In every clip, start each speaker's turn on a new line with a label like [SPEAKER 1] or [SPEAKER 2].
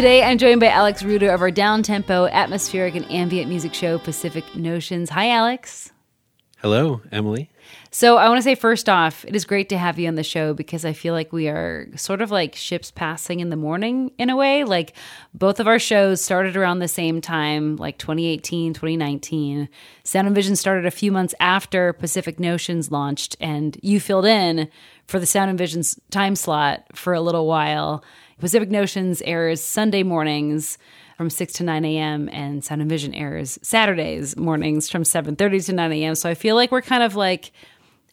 [SPEAKER 1] Today, I'm joined by Alex Ruder of our down tempo, atmospheric, and ambient music show, Pacific Notions. Hi, Alex.
[SPEAKER 2] Hello, Emily.
[SPEAKER 1] So, I want to say first off, it is great to have you on the show because I feel like we are sort of like ships passing in the morning in a way. Like, both of our shows started around the same time, like 2018, 2019. Sound and Vision started a few months after Pacific Notions launched, and you filled in for the Sound and Vision's time slot for a little while. Pacific Notions airs Sunday mornings from 6 to 9 a.m. and Sound and Vision airs Saturdays mornings from 7:30 to 9 a.m. So I feel like we're kind of like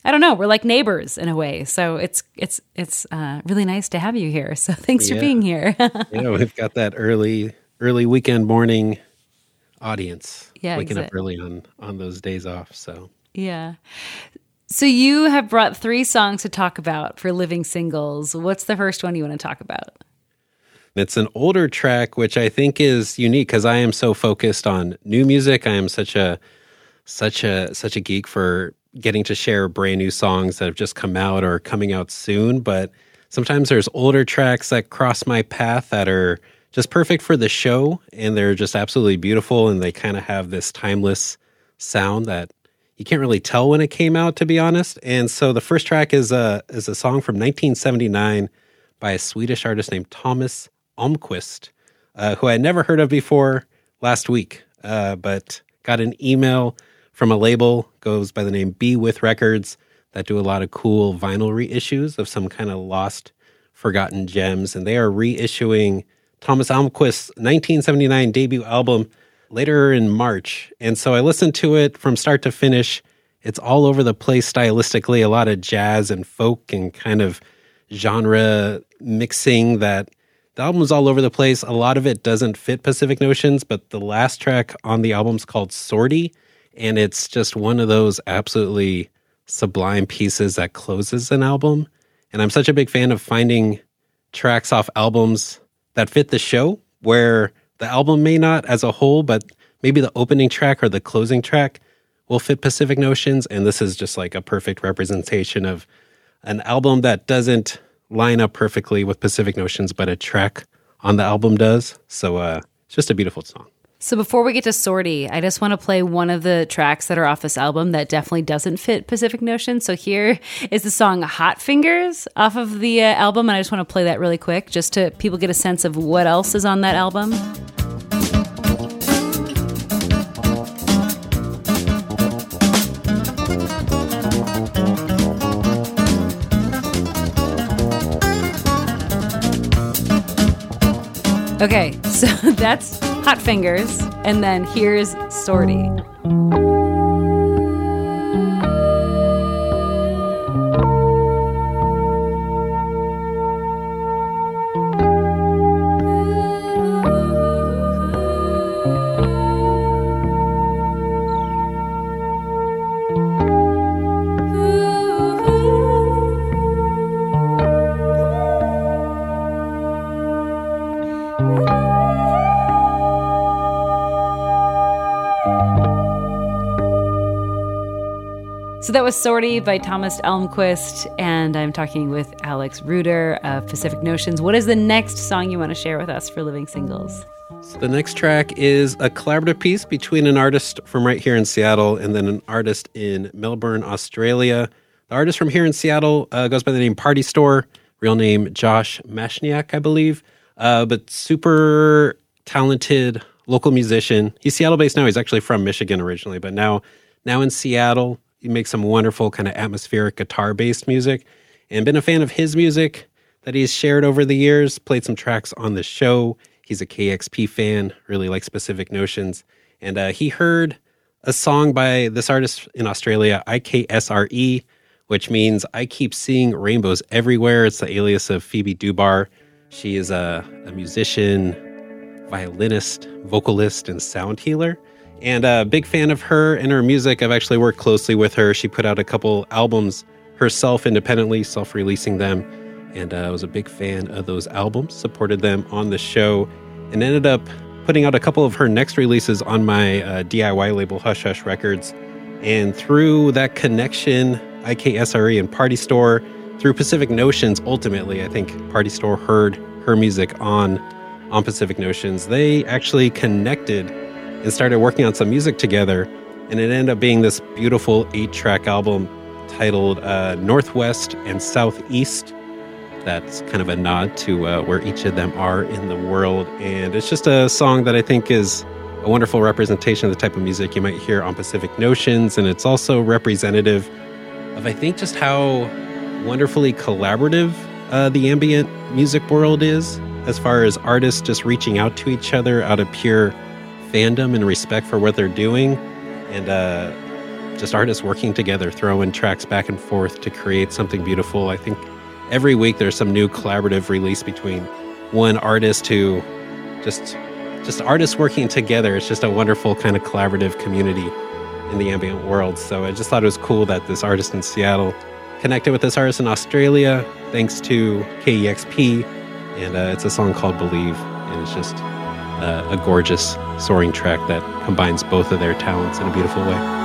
[SPEAKER 1] I don't know, we're like neighbors in a way. So it's it's it's uh, really nice to have you here. So thanks for being here.
[SPEAKER 2] Yeah, we've got that early early weekend morning audience.
[SPEAKER 1] Yeah,
[SPEAKER 2] waking up early on on those days off. So
[SPEAKER 1] yeah. So you have brought three songs to talk about for living singles. What's the first one you want to talk about?
[SPEAKER 2] it's an older track, which I think is unique because I am so focused on new music. I am such a such a such a geek for getting to share brand new songs that have just come out or coming out soon. But sometimes there's older tracks that cross my path that are just perfect for the show and they're just absolutely beautiful and they kind of have this timeless sound that you can't really tell when it came out to be honest. And so the first track is a is a song from 1979 by a Swedish artist named Thomas Almqvist, uh, who I had never heard of before last week, uh, but got an email from a label goes by the name Be With Records that do a lot of cool vinyl reissues of some kind of lost, forgotten gems, and they are reissuing Thomas Almqvist's 1979 debut album later in March. And so I listened to it from start to finish. It's all over the place stylistically, a lot of jazz and folk and kind of genre mixing that the album's all over the place. A lot of it doesn't fit Pacific Notions, but the last track on the album's called Sortie, and it's just one of those absolutely sublime pieces that closes an album. And I'm such a big fan of finding tracks off albums that fit the show, where the album may not as a whole, but maybe the opening track or the closing track will fit Pacific Notions. And this is just like a perfect representation of an album that doesn't line up perfectly with Pacific Notions, but a track on the album does. So uh, it's just a beautiful song.
[SPEAKER 1] So before we get to Sortie, I just want to play one of the tracks that are off this album that definitely doesn't fit Pacific Notion. So here is the song Hot Fingers off of the uh, album. And I just want to play that really quick just to people get a sense of what else is on that album. Okay, so that's Hot Fingers. And then here's Sortie. So that was Sortie by Thomas Almqvist, and I'm talking with Alex Ruder of Pacific Notions. What is the next song you want to share with us for Living Singles?
[SPEAKER 2] So the next track is a collaborative piece between an artist from right here in Seattle and then an artist in Melbourne, Australia. The artist from here in Seattle uh, goes by the name Party Store, real name Josh Mashniak, I believe, uh, but super talented local musician. He's Seattle based now. He's actually from Michigan originally, but now now in Seattle. He makes some wonderful kind of atmospheric guitar based music, and been a fan of his music that he's shared over the years. Played some tracks on the show. He's a KEXP fan, really likes Pacific Notions. And uh, he heard a song by this artist in Australia, IKSRE, which means I keep seeing rainbows everywhere. It's the alias of Phoebe Dubar. She is a, a musician, violinist, vocalist, and sound healer. And a big fan of her and her music. I've actually worked closely with her. She put out a couple albums herself independently, self releasing them. And uh, I was a big fan of those albums, supported them on the show, and ended up putting out a couple of her next releases on my uh, DIY label, Hush Hush Records. And through that connection, IKSRE and Party Store, through Pacific Notions, ultimately, I think Party Store heard her music on on Pacific Notions. They actually connected and started working on some music together, and it ended up being this beautiful eight-track album titled uh, Northwest and Southeast. That's kind of a nod to uh, where each of them are in the world, and it's just a song that I think is a wonderful representation of the type of music you might hear on Pacific Notions, and it's also representative of I think just how wonderfully collaborative uh, the ambient music world is, as far as artists just reaching out to each other out of pure fandom and respect for what they're doing, and uh, just artists working together, throwing tracks back and forth to create something beautiful. I think every week there's some new collaborative release between one artist who just just artists working together. It's just a wonderful kind of collaborative community in the ambient world. So I just thought it was cool that this artist in Seattle connected with this artist in Australia thanks to KEXP. And uh, it's a song called Believe. And it's just Uh, a gorgeous soaring track that combines both of their talents in a beautiful way.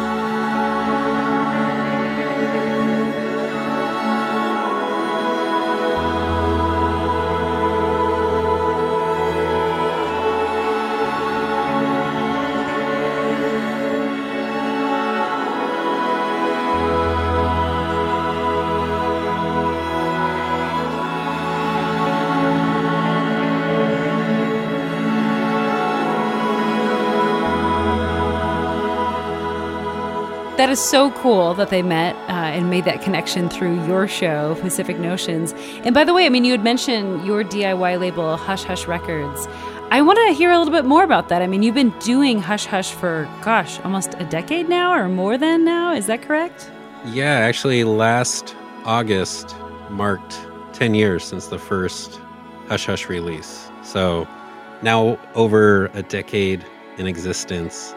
[SPEAKER 1] That is so cool that they met uh, and made that connection through your show, Pacific Notions. And by the way, I mean, you had mentioned your DIY label, Hush Hush Records. I want to hear a little bit more about that. I mean, you've been doing Hush Hush for, gosh, almost a decade now or more than now. Is that correct?
[SPEAKER 2] Yeah, actually, last August marked 10 years since the first Hush Hush release. So now over a decade in existence.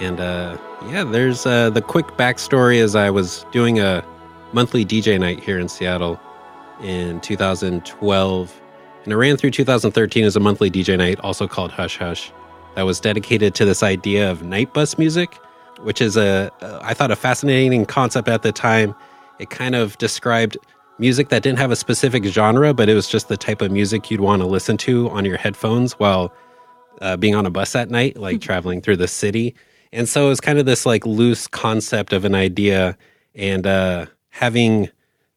[SPEAKER 2] And uh, yeah, there's uh, the quick backstory is I was doing a monthly DJ night here in Seattle in 2012. And it ran through 2013 as a monthly DJ night, also called Hush Hush, that was dedicated to this idea of night bus music, which is a, I thought, a fascinating concept at the time. It kind of described music that didn't have a specific genre, but it was just the type of music you'd want to listen to on your headphones while uh, being on a bus at night, like traveling through the city. And so it was kind of this like loose concept of an idea and uh, having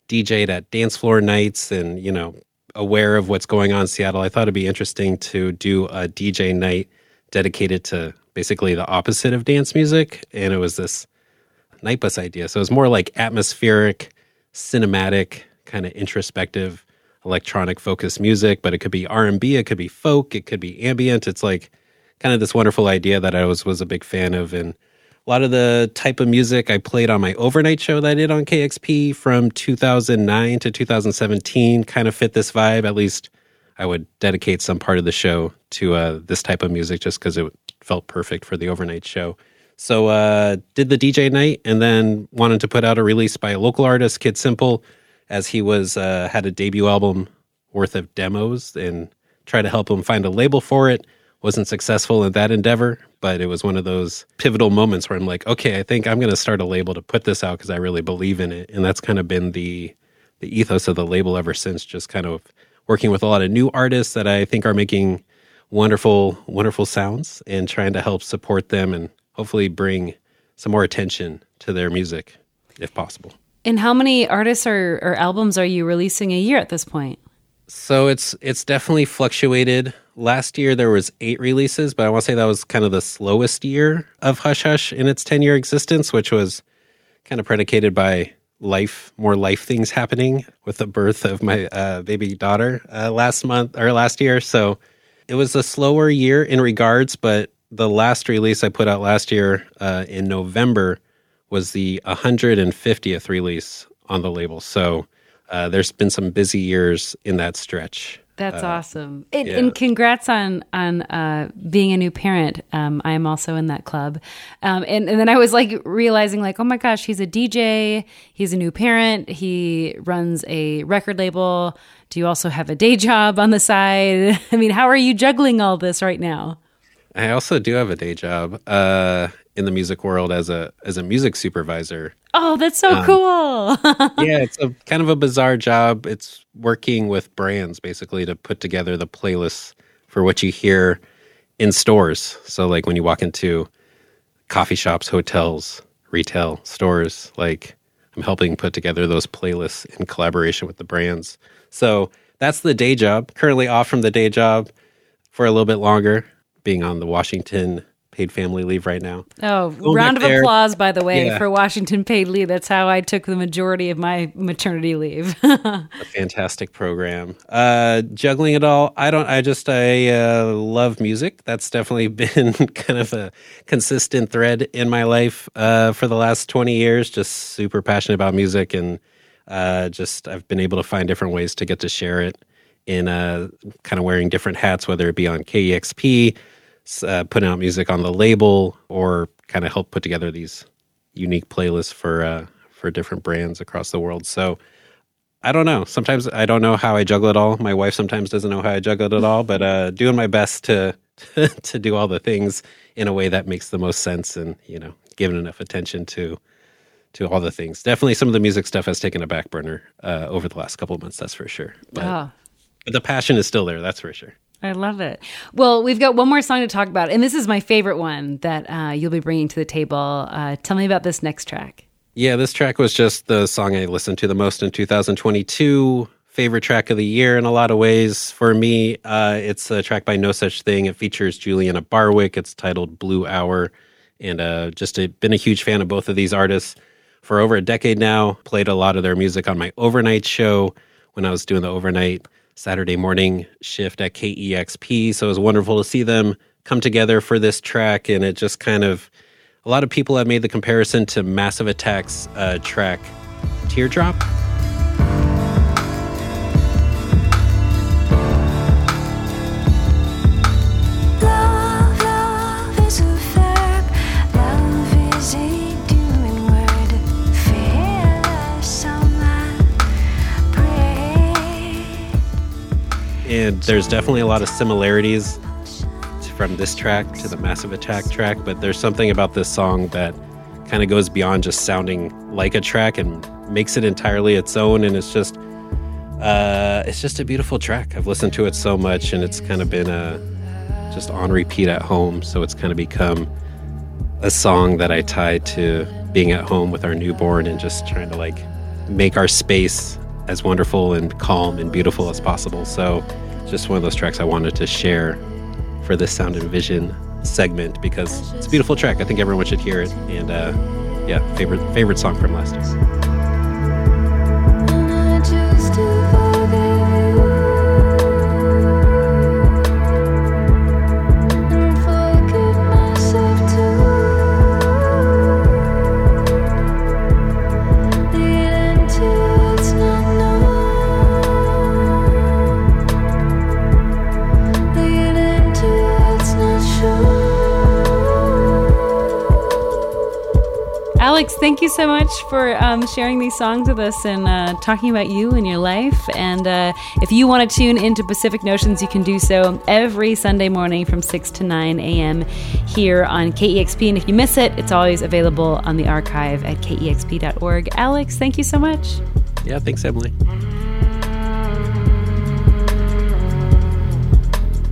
[SPEAKER 2] DJed at dance floor nights and, you know, aware of what's going on in Seattle, I thought it'd be interesting to do a DJ night dedicated to basically the opposite of dance music. And it was this night bus idea. So it was more like atmospheric, cinematic, kind of introspective, electronic focused music, but it could be R&B, it could be folk, it could be ambient. It's like kind of this wonderful idea that I was was a big fan of and a lot of the type of music I played on my overnight show that I did on KEXP from 2009 to 2017 kind of fit this vibe. At least I would dedicate some part of the show to uh, this type of music just because it felt perfect for the overnight show. So uh, did the DJ night and then wanted to put out a release by a local artist, Kid Simple, as he was uh, had a debut album worth of demos and try to help him find a label for it wasn't successful in that endeavor, but it was one of those pivotal moments where I'm like, okay, I think I'm going to start a label to put this out because I really believe in it, and that's kind of been the the ethos of the label ever since. Just kind of working with a lot of new artists that I think are making wonderful, wonderful sounds, and trying to help support them and hopefully bring some more attention to their music, if possible.
[SPEAKER 1] And how many artists or, or albums are you releasing a year at this point?
[SPEAKER 2] So it's it's definitely fluctuated. Last year there was eight releases, but I want to say that was kind of the slowest year of Hush Hush in its ten year existence, which was kind of predicated by life, more life things happening with the birth of my uh, baby daughter uh, last month or last year. So it was a slower year in regards, but the last release I put out last year uh, in November was the 150th release on the label. So uh, there's been some busy years in that stretch.
[SPEAKER 1] That's awesome. And,
[SPEAKER 2] yeah.
[SPEAKER 1] and congrats on on uh, being a new parent. Um, I am also in that club. Um, and, and then I was like realizing like, oh my gosh, he's a DJ. He's a new parent. He runs a record label. Do you also have a day job on the side? I mean, how are you juggling all this right now?
[SPEAKER 2] I also do have a day job uh, in the music world as a as a music supervisor.
[SPEAKER 1] Oh, that's so
[SPEAKER 2] Um,
[SPEAKER 1] cool.
[SPEAKER 2] yeah, it's a kind of a bizarre job. It's working with brands basically to put together the playlists for what you hear in stores. So like when you walk into coffee shops, hotels, retail stores, like I'm helping put together those playlists in collaboration with the brands. So that's the day job. Currently off from the day job for a little bit longer, being on the Washington paid family leave right now.
[SPEAKER 1] Oh,
[SPEAKER 2] Going
[SPEAKER 1] round of
[SPEAKER 2] there-
[SPEAKER 1] applause, by the way,
[SPEAKER 2] Yeah.
[SPEAKER 1] for Washington paid leave. That's how I took the majority of my maternity leave.
[SPEAKER 2] a fantastic program. Uh, juggling it all, I don't. I just I uh, love music. That's definitely been kind of a consistent thread in my life uh, for the last twenty years. Just super passionate about music, and uh, just I've been able to find different ways to get to share it in uh, kind of wearing different hats, whether it be on KEXP, uh, putting out music on the label, or kind of help put together these unique playlists for uh, for different brands across the world. So. I don't know. Sometimes I don't know how I juggle it all. My wife sometimes doesn't know how I juggle it all, but uh, doing my best to to do all the things in a way that makes the most sense, and you know, giving enough attention to to all the things. Definitely, some of the music stuff has taken a back burner uh, over the last couple of months. That's for sure. But,
[SPEAKER 1] oh.
[SPEAKER 2] but the passion is still there. That's for sure.
[SPEAKER 1] I love it. Well, we've got one more song to talk about, and this is my favorite one that uh, you'll be bringing to the table. Uh, tell me about this next track.
[SPEAKER 2] Yeah, this track was just the song I listened to the most in 2022. Favorite track of the year in a lot of ways for me. Uh, it's a track by Nosaj Thing. It features Julianna Barwick. It's titled Blue Hour, and uh, just a, been a huge fan of both of these artists for over a decade now. Played a lot of their music on my overnight show when I was doing the overnight Saturday morning shift at KEXP. So it was wonderful to see them come together for this track, and it just kind of a lot of people have made the comparison to Massive Attack's uh, track Teardrop. And there's definitely a lot of similarities from this track to the Massive Attack track, but there's something about this song that kind of goes beyond just sounding like a track and makes it entirely its own. And it's just, uh, it's just a beautiful track. I've listened to it so much, and it's kind of been a just on repeat at home. So it's kind of become a song that I tie to being at home with our newborn and just trying to like make our space as wonderful and calm and beautiful as possible. So, just one of those tracks I wanted to share for this Sound and Vision segment because it's a beautiful track. I think everyone should hear it. And uh, yeah, favorite favorite song from last year.
[SPEAKER 1] Thank you so much for um, sharing these songs with us and uh, talking about you and your life. And uh, if you want to tune into Pacific Notions, you can do so every Sunday morning from 6 to 9 a.m. here on KEXP. And if you miss it, it's always available on the archive at kexp.org. Alex, thank you so much.
[SPEAKER 2] Yeah, thanks, Emily.